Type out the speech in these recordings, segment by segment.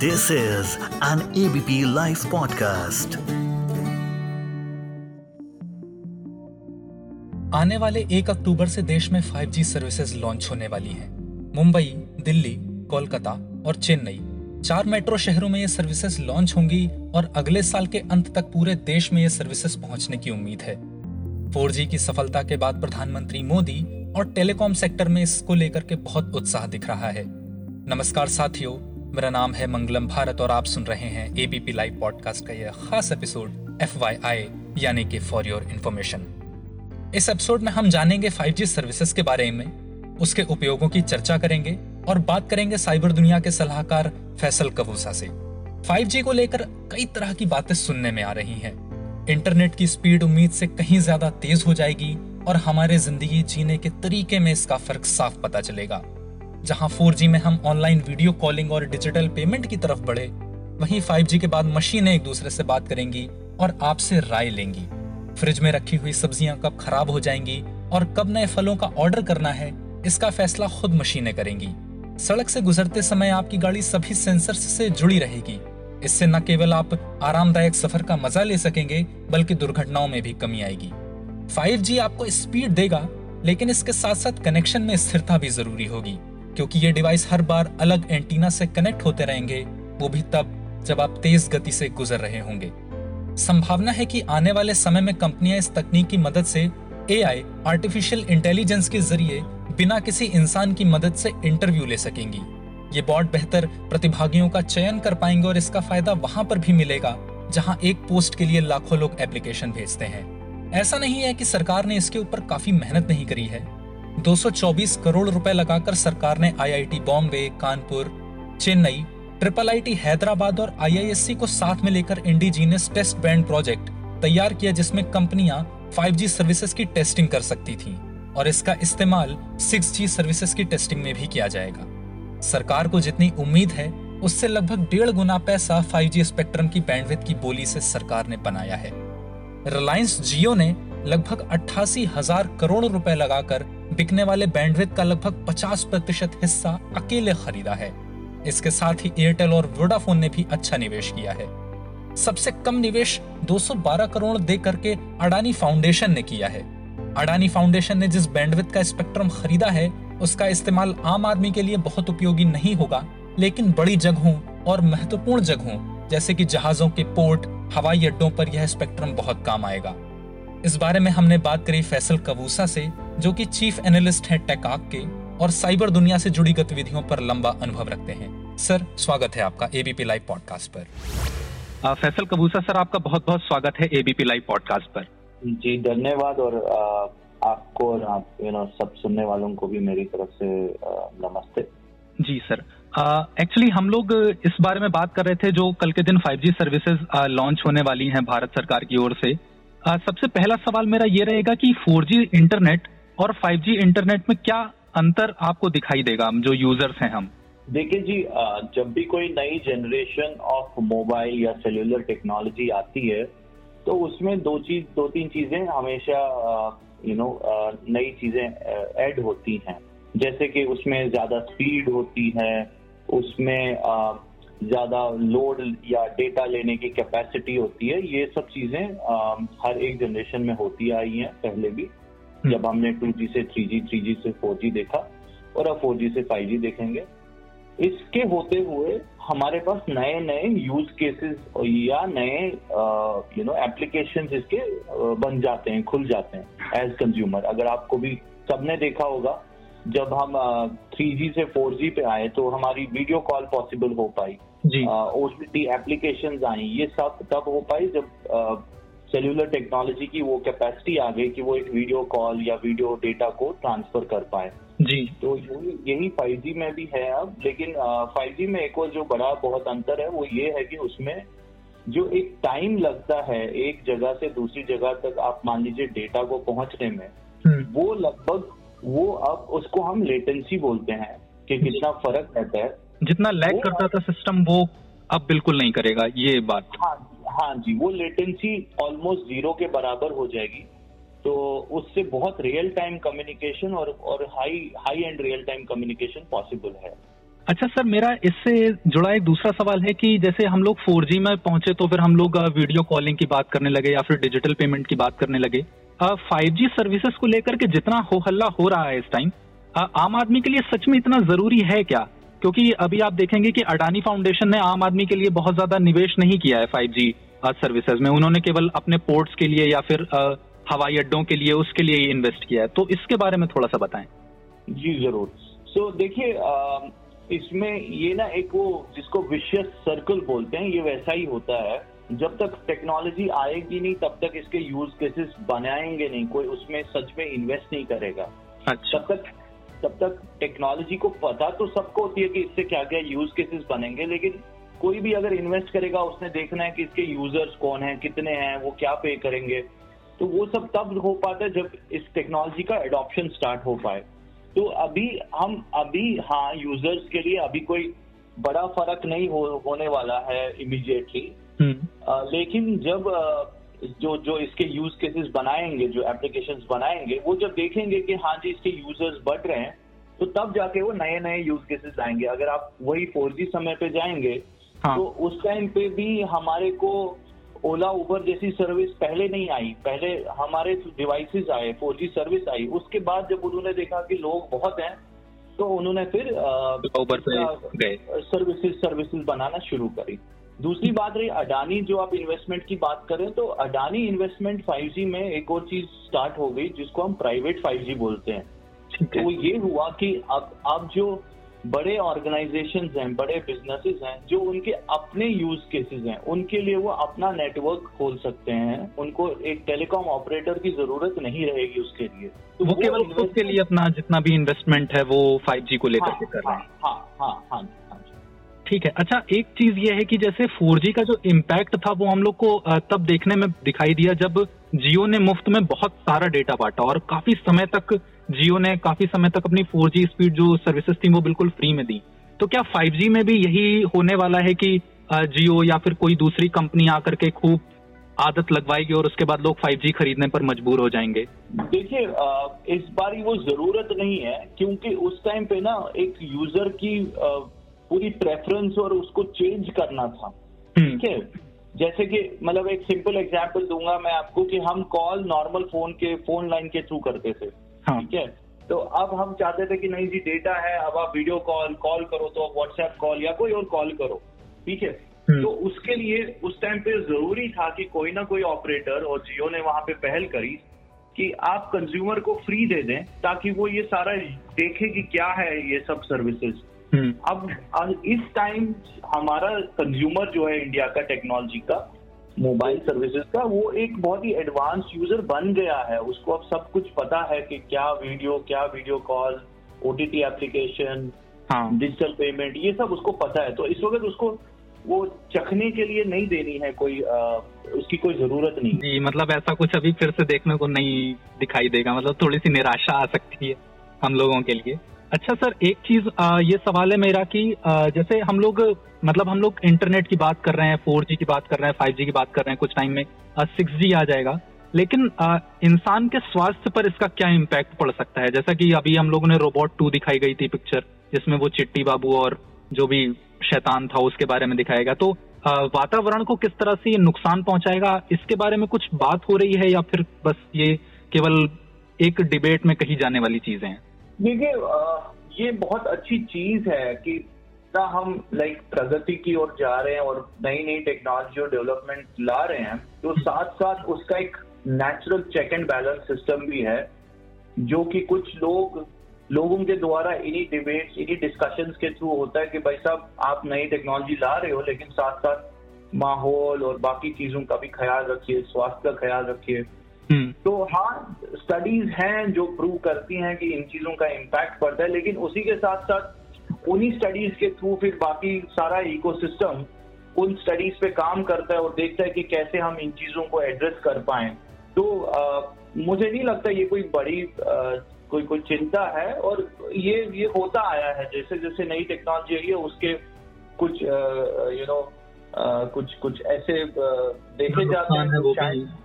This is an ABP Life podcast. आने वाले एक अक्टूबर से देश में 5G सर्विसेज़ लॉन्च होने वाली हैं। मुंबई, दिल्ली, कोलकाता और चेन्नई चार मेट्रो शहरों में ये सर्विसेज़ लॉन्च होंगी और अगले साल के अंत तक पूरे देश में ये सर्विसेज़ पहुँचने की उम्मीद है 4G की सफलता के बाद प्रधानमंत्री मोदी और टेलीकॉम सेक्टर में इसको लेकर के बहुत उत्साह दिख रहा है नमस्कार साथियों मेरा नाम है मंगलम भारत और आप सुन रहे हैं एबीपी लाइव पॉडकास्ट का यह खास एपिसोड एफ़ यानी कि फॉर योर इन्फॉर्मेशन इस एपिसोड में हम जानेंगे 5G सर्विसेज़ के बारे में, उसके उपयोगों की चर्चा करेंगे और बात करेंगे साइबर दुनिया के सलाहकार फैसल कबूसा से। 5G को लेकर कई तरह की बातें सुनने में आ रही हैं। इंटरनेट की स्पीड उम्मीद से कहीं ज़्यादा तेज हो जाएगी और हमारे ज़िंदगी जीने के तरीके में इसका फ़र्क साफ़ पता चलेगा। जहाँ 4G में हम ऑनलाइन वीडियो कॉलिंग और डिजिटल पेमेंट की तरफ़ बढ़े, वहीं 5G के बाद मशीनें एक दूसरे से बात करेंगी और आपसे राय लेंगी। फ्रिज में रखी हुई सब्ज़ियाँ कब खराब हो जाएँगी और कब नए फलों का ऑर्डर करना है, इसका फैसला खुद मशीनें करेंगी। सड़क से गुजरते समय आपकी गाड़ी सभी सेंसर से जुड़ी रहेगी। इससे न केवल आप आरामदायक सफ़र का मज़ा ले सकेंगे, बल्कि दुर्घटनाओं में भी कमी आएगी। 5G आपको स्पीड देगा, लेकिन इसके साथ साथ कनेक्शन में स्थिरता भी ज़रूरी होगी। क्योंकि ये डिवाइस हर बार अलग एंटीना से कनेक्ट होते रहेंगे, वो भी तब जब आप तेज गति से गुजर रहे होंगे। संभावना है कि आने वाले समय में कंपनियाँ इस तकनीक की मदद से एआई आर्टिफिशियल इंटेलिजेंस के ज़रिए बिना किसी इंसान की मदद से इंटरव्यू ले सकेंगी। ये बॉट बेहतर प्रतिभागियों का चयन कर पाएँगे और इसका फ़ायदा वहाँ पर भी मिलेगा, जहाँ एक पोस्ट के लिए लाखों लोग एप्लीकेशन भेजते हैं। ऐसा नहीं है कि सरकार ने इसके ऊपर काफ़ी मेहनत नहीं करी है। 224 करोड़ रुपए लगाकर सरकार ने IIT Bombay, Kanpur, Chennai, triple IT Hyderabad और आईआईएससी को साथ में लेकर इंडिजीनियस टेस्ट बैंड प्रोजेक्ट तैयार किया, जिसमें कंपनियाँ 5G सर्विसेज़ की टेस्टिंग कर सकती थी और इसका इस्तेमाल 6G सर्विसेज़ की टेस्टिंग में भी किया जाएगा। सरकार को जितनी उम्मीद है, उससे लगभग डेढ़ गुना पैसा 5G स्पेक्ट्रम की बैंडविथ की बोली से सरकार ने बनाया है। रिलायंस जियो ने लगभग अट्ठासी हज़ार करोड़ रुपए लगाकर बिकने वाले बैंडविथ का लगभग 50 प्रतिशत हिस्सा अकेले खरीदा है। इसके साथ ही एयरटेल और वोडाफोन ने भी अच्छा निवेश किया है। सबसे कम निवेश 212 करोड़ दे करके अडानी फाउंडेशन ने किया है। अडानी फाउंडेशन ने जिस बैंडविथ का स्पेक्ट्रम खरीदा है, उसका इस्तेमाल आम आदमी के लिए बहुत उपयोगी नहीं होगा, लेकिन बड़ी जगहों और महत्वपूर्ण जगहों, जैसे कि जहाजों के पोर्ट हवाई अड्डों पर यह स्पेक्ट्रम बहुत काम आएगा। इस बारे में हमने बात करी फैसल कबूसा से जो कि चीफ एनालिस्ट हैं टेकाक के और साइबर दुनिया से जुड़ी गतिविधियों पर लंबा अनुभव रखते हैं। सर स्वागत है आपका एबीपी लाइव पॉडकास्ट पर। आ, फैसल कबूसा सर आपका बहुत बहुत स्वागत है एबीपी लाइव पॉडकास्ट पर। जी धन्यवाद और आपको और आप यू नो सब सुनने वालों को भी मेरी तरफ़ से नमस्ते। जी सर। एक्चुअली uh, हम लोग इस बारे में बात कर रहे थे जो कल के दिन 5G सर्विसेज़ लॉन्च होने वाली हैं भारत सरकार की ओर से। आ, सबसे पहला सवाल मेरा ये रहेगा कि 4G इंटरनेट और 5G इंटरनेट में क्या अंतर आपको दिखाई देगा जो यूज़र्स हैं हम? देखिए जी जब भी कोई नई जनरेशन ऑफ़ मोबाइल या सेल्यूलर टेक्नोलॉजी आती है तो उसमें दो चीज़ दो तीन चीज़ें हमेशा यू नो नई चीज़ें ऐड होती हैं। जैसे कि उसमें ज़्यादा स्पीड होती है उसमें ज़्यादा लोड या डेटा लेने की कैपेसिटी होती है ये सब चीज़ें हर एक जनरेशन में होती आई हैं पहले भी। हम्म। जब हमने 2G से 3G 3G से 4G देखा और अब 4G से 5G देखेंगे। इसके होते हुए हमारे पास नए नए यूज़ केसेस या नए यू नो एप्लीकेशन इसके बन जाते हैं खुल जाते हैं एज कंज्यूमर अगर आपको भी सबने देखा होगा जब हम थ्री जी से फोर जी पे आए तो हमारी वीडियो कॉल पॉसिबल हो पाई। ओटीटी एप्लीकेशन आई। ये सब तब हो पाई जब सेल्यूलर टेक्नोलॉजी की वो कैपेसिटी आ गई कि वो एक वीडियो कॉल या वीडियो डेटा को ट्रांसफ़र कर पाए। जी। तो यही फाइव जी में भी है अब लेकिन फाइव जी में एक और जो बड़ा बहुत अंतर है वो ये है कि उसमें जो एक टाइम लगता है एक जगह से दूसरी जगह तक आप मान लीजिए डेटा को पहुँचने में हम्म। वो लगभग वो अब उसको हम लेटेंसी बोलते हैं कि कितना फ़र्क रहता है। जितना लैग करता था सिस्टम वो अब बिल्कुल नहीं करेगा ये बात। हाँ हाँ जी वो लेटेंसी ऑलमोस्ट ज़ीरो के बराबर हो जाएगी। तो उससे बहुत रियल टाइम कम्युनिकेशन और और high high and real time communication possible है। अच्छा सर मेरा इससे जुड़ा एक दूसरा सवाल है कि जैसे हम लोग 4G में पहुँचे तो फिर हम लोग वीडियो कॉलिंग की बात करने लगे या फिर डिजिटल पेमेंट की बात करने लगे। फाइव जी सर्विसेज़ को लेकर के जितना हो हल्ला हो रहा है इस टाइम आम आदमी के लिए सच में इतना ज़रूरी है क्या? क्योंकि अभी आप देखेंगे कि अडानी फाउंडेशन ने आम आदमी के लिए बहुत ज़्यादा निवेश नहीं किया है फाइव जी सर्विसेज़ में। उन्होंने केवल अपने पोर्ट्स के लिए या फिर हवाई अड्डों के लिए उसके लिए ही इन्वेस्ट किया है। तो इसके बारे में थोड़ा सा बताएँ। जी ज़रूर। सो so, देखिए इसमें ये ना एक वो जिसको विशेष सर्कल बोलते हैं ये वैसा ही होता है। जब तक टेक्नोलॉजी आएगी नहीं तब तक इसके यूज़ केसेस बनाएँगे नहीं। कोई उसमें सच में इन्वेस्ट नहीं करेगा। अच्छा। तब तक तब तक टेक्नोलॉजी को पता तो सबको होती है कि इससे क्या क्या यूज़ केसेस बनेंगे लेकिन कोई भी अगर इन्वेस्ट करेगा उसने देखना है कि इसके यूज़र्स कौन हैं कितने हैं वो क्या पे करेंगे। तो वो सब तब हो पाता है जब इस टेक्नोलॉजी का एडॉप्शन स्टार्ट हो पाए। तो अभी हम अभी हाँ यूज़र्स के लिए अभी कोई बड़ा फ़र्क नहीं हो, होने वाला है इमीडिएटली हम्म। लेकिन जब जो जो इसके यूज़ केसेस बनाएँगे जो एप्लीकेशन बनाएँगे वो जब देखेंगे कि हाँ जी इसके यूज़र्स बढ़ रहे हैं तो तब जाके वो नए नए यूज़ केसेस आएँगे अगर आप वही फोर समय पे जाएँगे हाँ. तो उस टाइम पे भी हमारे को ओला उबर जैसी सर्विस पहले नहीं आई। पहले हमारे डिवाइसेस आए फोर सर्विस आई। उसके बाद जब उन्होंने देखा कि लोग बहुत हैं तो उन्होंने फिर उबर पे सर्विसेज़ सर्विसेज़ बनाना शुरू करी। दूसरी बात रही अडानी जो आप इन्वेस्टमेंट की बात करें तो अडानी इन्वेस्टमेंट 5G में एक और चीज़ स्टार्ट हो गई जिसको हम प्राइवेट 5G बोलते हैं। तो ये हुआ कि अब अब जो बड़े ऑर्गेनाइजेशन हैं बड़े बिजनेसेस हैं जो उनके अपने यूज़ केसेस हैं उनके लिए वो अपना नेटवर्क खोल सकते हैं। उनको एक टेलीकॉम ऑपरेटर की ज़रूरत नहीं रहेगी उसके लिए। तो वो, वो केवल उसके लिए अपना जितना भी इन्वेस्टमेंट है वो फाइव को लेकर हाँ, के कर रहे हैं। हाँ हाँ हाँ हाँ। ठीक है। अच्छा एक चीज़ ये है कि जैसे 4G का जो इम्पैक्ट था, वो हम लोग को तब देखने में दिखाई दिया जब जियो ने मुफ़्त में बहुत सारा डेटा बांटा और काफ़ी समय तक जियो ने काफ़ी समय तक अपनी 4G स्पीड जो सर्विसेज़ थी, वो बिल्कुल फ्री में दी। तो क्या 5G में भी यही होने वाला है कि जियो या फिर कोई दूसरी कंपनी आकर के खूब आदत लगवाएगी और उसके बाद लोग 5G खरीदने पर मजबूर हो जाएँगे? देखिए इस बार वो ज़रूरत नहीं है, क्योंकि उस टाइम पे ना एक यूज़र की पूरी प्रेफरेंस और उसको चेंज करना था हम्म। ठीक है जैसे कि मतलब एक सिंपल एग्जांपल दूँगा मैं आपको कि हम कॉल नॉर्मल फ़ोन के फ़ोन लाइन के थ्रू करते थे हाँ। ठीक है तो अब हम चाहते थे कि नहीं जी डेटा है अब आप वीडियो कॉल कॉल करो तो आप व्हाट्सएप कॉल या कोई और कॉल करो ठीक है हम्म। तो उसके लिए उस टाइम पे ज़रूरी था कि कोई ना कोई ऑपरेटर और जियो ने वहाँ पे पहल करी कि आप कंज्यूमर को फ्री दे दें ताकि वो ये सारा देखे कि क्या है ये सब सर्विसेज़। अब इस टाइम हमारा कंज्यूमर जो है इंडिया का टेक्नोलॉजी का मोबाइल सर्विसेज़ का वो एक बहुत ही एडवांस यूज़र बन गया है। उसको अब सब कुछ पता है कि क्या वीडियो क्या video call OTT application digital payment ये सब उसको पता है। तो इस वक्त उसको वो चखने के लिए नहीं देनी है कोई आ, उसकी कोई ज़रूरत नहीं। जी मतलब ऐसा कुछ अभी फिर से देखने को नहीं दिखाई देगा। मतलब थोड़ी सी निराशा आ सकती है हम लोगों के लिए। अच्छा सर, एक चीज़ ये सवाल है मेरा कि जैसे हम लोग मतलब हम लोग इंटरनेट की बात कर रहे हैं, फोर की बात कर रहे हैं, फाइव की बात कर रहे हैं कुछ टाइम में सिक्स आ जाएगा। लेकिन इंसान के स्वास्थ्य पर इसका क्या इम्पैक्ट पड़ सकता है? जैसा कि अभी हम लोगों ने रोबोट टू दिखाई गई थी पिक्चर जिसमें वो चिट्टी बाबू और जो भी शैतान था उसके बारे में दिखाएगा। तो वातावरण को किस तरह से ये नुकसान पहुंचाएगा, इसके बारे में कुछ बात हो रही है या फिर बस ये केवल एक डिबेट में कही जाने वाली चीज़ें हैं? देखिए ये बहुत अच्छी चीज़ है कि ना हम लाइक प्रगति की ओर जा रहे हैं और नई नई टेक्नोलॉजी और डेवलपमेंट ला रहे हैं तो साथ साथ उसका एक natural check and balance system भी है, जो कि कुछ लोग, लोगों के द्वारा इन्हीं डिबेट्स इन्हीं डिस्कशंस के थ्रू होता है कि भाई साहब, आप नई टेक्नोलॉजी ला रहे हो, लेकिन साथ साथ माहौल और बाकी चीज़ों का भी ख्याल रखिए, स्वास्थ्य का ख्याल रखिए। तो हाँ स्टडीज़ हैं जो प्रूव करती हैं कि इन चीज़ों का इम्पैक्ट पड़ता है लेकिन उसी के साथ साथ उन्हीं स्टडीज़ के थ्रू फिर बाकी सारा इकोसिस्टम उन स्टडीज़ पे काम करता है और देखता है कि कैसे हम इन चीज़ों को एड्रेस कर पाए। तो आ, मुझे नहीं लगता ये कोई बड़ी आ, कोई कोई चिंता है और ये ये होता आया है। जैसे जैसे नई टेक्नोलॉजी आई है उसके कुछ यू नो कुछ कुछ ऐसे देखे जाते हैं वो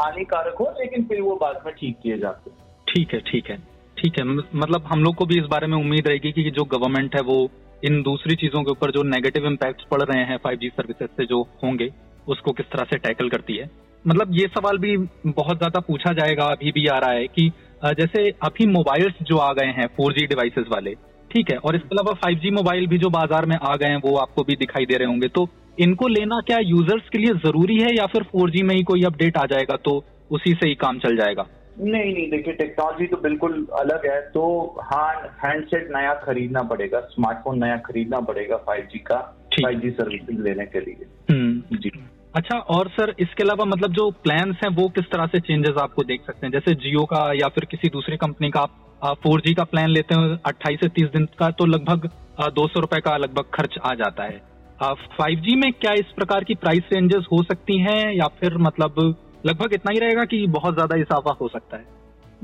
हानिकारक हो लेकिन फिर वो बाद में ठीक किए जाते हैं। ठीक है ठीक है। ठीक है मतलब हम लोग को भी इस बारे में उम्मीद रहेगी कि जो गवर्नमेंट है वो इन दूसरी चीज़ों के ऊपर जो नेगेटिव इम्पैक्ट पड़ रहे हैं 5G सर्विसेज़ से जो होंगे उसको किस तरह से टैकल करती है। मतलब ये सवाल भी बहुत ज़्यादा पूछा जाएगा अभी भी आ रहा है कि जैसे अभी मोबाइल्स जो आ गए हैं 4G डिवाइसेस वाले ठीक है और इसके अलावा फाइव जी मोबाइल भी जो बाज़ार में आ गए हैं वो आपको भी दिखाई दे रहे होंगे तो इनको लेना क्या यूज़र्स के लिए ज़रूरी है या फिर 4G में ही कोई अपडेट आ जाएगा तो उसी से ही काम चल जाएगा? नहीं नहीं देखिए टेक्नोलॉजी तो बिल्कुल अलग है तो हाँ हैंडसेट नया खरीदना पड़ेगा स्मार्टफ़ोन नया खरीदना पड़ेगा 5G का 5G सर्विसेज़ लेने के लिए। हम्म। जी। अच्छा और सर इसके अलावा मतलब जो प्लान्स हैं वो किस तरह से चेंजेस आपको देख सकते हैं? जैसे जियो का या फिर किसी दूसरी कंपनी का आप फोर जी का प्लान लेते हैं अट्ठाईस से तीस दिन का तो लगभग दो सौ रुपए का लगभग खर्च आ जाता है। फाइव जी में क्या इस प्रकार की प्राइस रेंजेस हो सकती हैं या फिर मतलब लगभग इतना ही रहेगा कि बहुत ज़्यादा इजाफा हो सकता है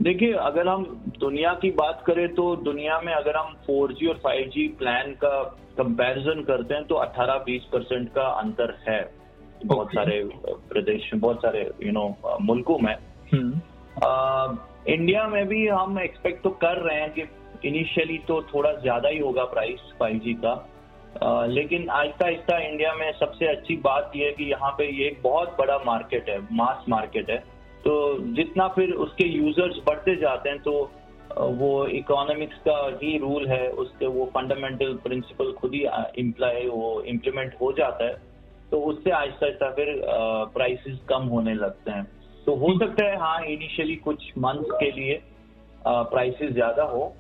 देखिए अगर हम दुनिया की बात करें तो दुनिया में अगर हम 4G और 5G प्लान का कंपैरिजन करते हैं तो 18-20 परसेंट का अंतर है okay. बहुत सारे प्रदेश में बहुत सारे यू नो मुल्कों में hmm. आ, इंडिया। में भी हम एक्सपेक्ट तो कर रहे हैं कि इनिशियली तो थोड़ा ज़्यादा ही होगा प्राइस 5G का लेकिन आहिस्ता आहिस्ता इंडिया में सबसे अच्छी बात यह है कि यहाँ पे ये एक बहुत बड़ा मार्केट है मास मार्केट है। तो जितना फिर उसके यूज़र्स बढ़ते जाते हैं तो वो इकोनॉमिक्स का ही रूल है, उसके वो फंडामेंटल प्रिंसिपल खुद ही इम्प्लाई वो इम्प्लीमेंट हो जाता है। तो उससे आहिस्ता आहिस्ता फिर प्राइसेस कम होने लगते हैं। तो हो सकता है हाँ इनिशियली कुछ मंथ के लिए प्राइसेस ज़्यादा हो,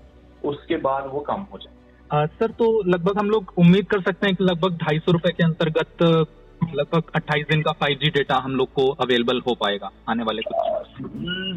उसके बाद वो कम हो जाए। सर तो लगभग हम लोग उम्मीद कर सकते हैं कि लगभग ढाई सौ रुपए के अंतर्गत लगभग 28 दिन का 5G डेटा हम लोग को अवेलेबल हो पाएगा आने वाले कुछ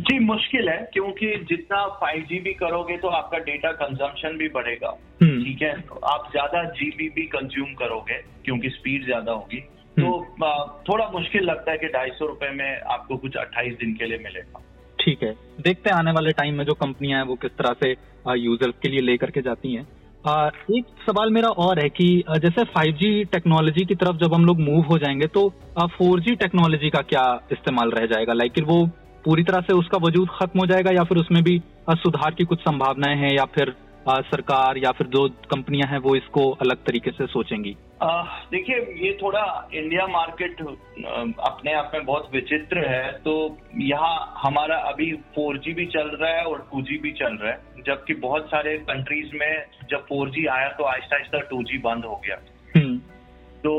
जी मुश्किल है क्योंकि जितना 5G भी करोगे तो आपका डेटा कंजम्पशन भी बढ़ेगा। हम्म। ठीक है? तो आप ज़्यादा जीबी भी कंज्यूम करोगे क्योंकि स्पीड ज़्यादा होगी तो हम्म। थोड़ा मुश्किल लगता है कि ढाई सौ रुपए में आपको कुछ अट्ठाईस दिन के लिए मिलेगा। ठीक है। देखते हैं आने वाले टाइम में जो कंपनियाँ हैं वो किस तरह से यूज़र्स के लिए लेकर के जाती हैं। एक सवाल मेरा और है कि जैसे 5G टेक्नोलॉजी की तरफ़ जब हम लोग मूव हो जाएँगे तो 4G टेक्नोलॉजी का क्या इस्तेमाल रह जाएगा? लाइक वो पूरी तरह से उसका वजूद खत्म हो जाएगा या फिर उसमें भी सुधार की कुछ संभावनाएँ हैं या फिर सरकार या फिर जो कंपनियाँ हैं वो इसको अलग तरीके से सोचेंगी? देखिए ये थोड़ा इंडिया मार्केट अपने आप में बहुत विचित्र है। तो यहाँ हमारा अभी 4G भी चल रहा है और 2G भी चल रहा है। जबकि बहुत सारे कंट्रीज़ में जब 4G आया तो आहिस्ता आहिस्ता 2G बंद हो गया। हम्म। तो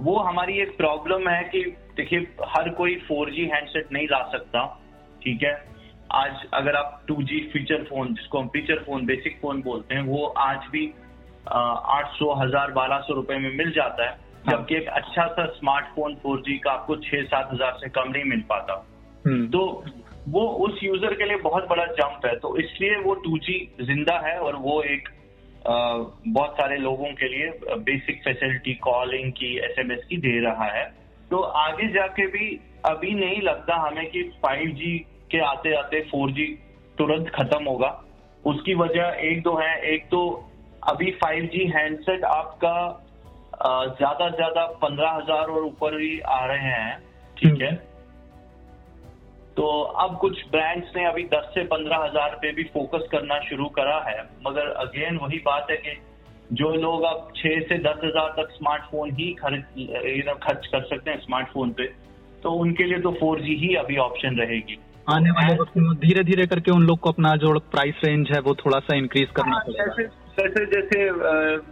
वो हमारी एक प्रॉब्लम है कि देखिए हर कोई 4G हैंडसेट नहीं ला सकता ठीक है? आज अगर आप 2G फीचर फ़ोन जिसको हम फीचर फ़ोन बेसिक फ़ोन बोलते हैं वो आज भी आठ सौ हज़ार बारह सौ रुपए में मिल जाता है हाँ। जबकि एक अच्छा सा स्मार्टफ़ोन 4G का आपको छह सात हज़ार से कम नहीं मिल पाता हम्म। तो वो उस यूज़र के लिए बहुत बड़ा जंप है तो इसलिए वो 2G ज़िंदा है और वो एक आ, बहुत सारे लोगों के लिए बेसिक फैसिलिटी कॉलिंग की एसएमएस की दे रहा है तो आगे जाके भी अभी नहीं लगता हमें कि 5G के आते आते 4G तुरंत खत्म होगा उसकी वजह एक दो है एक तो अभी 5G हैंडसेट आपका ज़्यादा से ज़्यादा पंद्रह हज़ार और ऊपर ही आ रहे हैं ठीक है? तो अब कुछ ब्रांड्स ने अभी 10 से पंद्रह हज़ार पे भी फोकस करना शुरू करा है मगर अगेन वही बात है कि जो लोग अब छह से दस हज़ार तक स्मार्टफ़ोन ही खर्च खर्च कर सकते हैं स्मार्टफ़ोन पे तो उनके लिए तो 4G ही अभी ऑप्शन रहेगी। आने वाले वक्त में धीरे धीरे करके उन लोग को अपना जो प्राइस रेंज है वो थोड़ा सा इंक्रीज करना हाँ, पड़ेगा। जैसे जैसे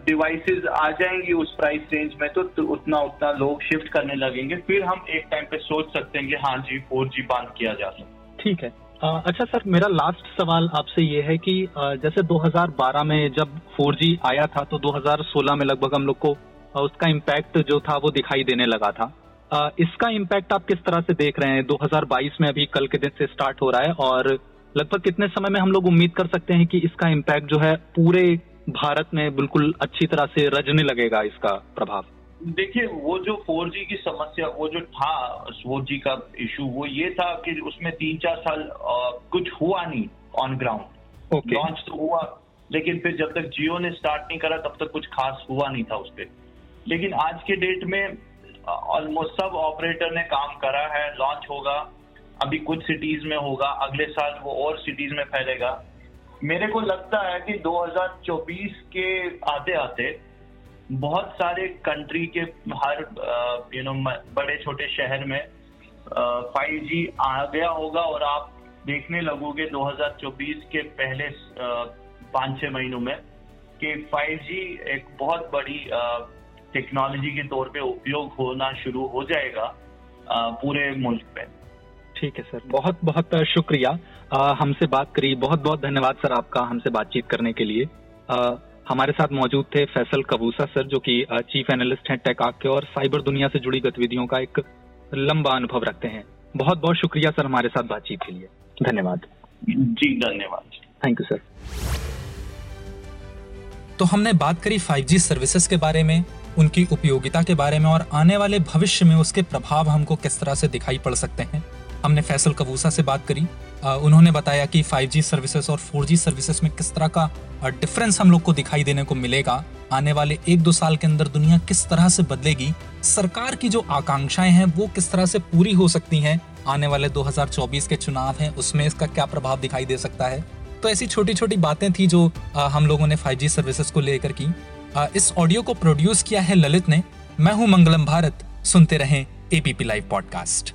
डिवाइसेस आ जाएँगी उस प्राइस रेंज में तो, तो उतना उतना लोग शिफ्ट करने लगेंगे। फिर हम एक टाइम पे सोच सकते हैं कि हाँ जी फोर जी बंद किया जा सकता ठीक है। आ, अच्छा सर मेरा लास्ट सवाल आपसे ये है कि आ, जैसे 2012 में जब 4G आया था तो 2016 में लगभग हम लोग को उसका इम्पैक्ट जो था वो दिखाई देने लगा था। आ, इसका इम्पैक्ट आप किस तरह से देख रहे हैं? 2022 में अभी कल के दिन से स्टार्ट हो रहा है और लगभग कितने समय में हम लोग उम्मीद कर सकते हैं कि इसका इम्पैक्ट जो है पूरे भारत में बिल्कुल अच्छी तरह से रजने लगेगा इसका प्रभाव? देखिए वो जो 4G की समस्या वो जो था 4G का इशू वो ये था कि उसमें तीन चार साल आ, कुछ हुआ नहीं ऑन ग्राउंड okay. लॉन्च तो हुआ लेकिन फिर जब तक जियो ने स्टार्ट नहीं करा तब तक कुछ खास हुआ नहीं था उस पर लेकिन आज के डेट में ऑलमोस्ट सब ऑपरेटर ने काम करा है लॉन्च होगा अभी कुछ सिटीज़ में होगा अगले साल वो और सिटीज़ में फैलेगा। मेरे को लगता है कि 2024 के आते आते बहुत सारे कंट्री के हर यू नो बड़े छोटे शहर में फाइव जी आ गया होगा और आप देखने लगोगे 2024 के पहले पाँच छह महीनों में कि 5G एक बहुत बड़ी टेक्नोलॉजी के तौर पे उपयोग होना शुरू हो जाएगा पूरे मुल्क में। ठीक है, सर। बहुत बहुत शुक्रिया। हमसे बात करी बहुत बहुत धन्यवाद सर आपका हमसे बातचीत करने के लिए। आ, हमारे साथ मौजूद थे फैसल कबूसा सर जो कि चीफ एनालिस्ट हैं टेक आग के और साइबर दुनिया से जुड़ी गतिविधियों का एक लंबा अनुभव रखते हैं। बहुत बहुत शुक्रिया सर हमारे साथ बातचीत के लिए। धन्यवाद। जी धन्यवाद। थैंक यू सर तो हमने बात करी 5G सर्विसेज़ के बारे में उनकी उपयोगिता के बारे में और आने वाले भविष्य में उसके प्रभाव हमको किस तरह से दिखाई पड़ सकते हैं। हमने फैसल कबूसा से बात करी। उन्होंने बताया कि 5G सर्विसेज़ और 4G सर्विसेज़ में किस तरह का डिफरेंस हम लोग को दिखाई देने को मिलेगा। आने वाले एक दो साल के अंदर दुनिया किस तरह से बदलेगी, सरकार की जो आकांक्षाएँ हैं, वो किस तरह से पूरी हो सकती हैं। आने वाले 2024 के चुनाव हैं, उसमें इसका क्या प्रभाव दिखाई दे सकता है। तो ऐसी छोटी छोटी बातें थी जो हम लोगों ने 5G सर्विसेज़ को लेकर की। इस ऑडियो को प्रोड्यूस किया है ललित ने। मैं हूँ मंगलम भारत। सुनते रहें ABP live podcast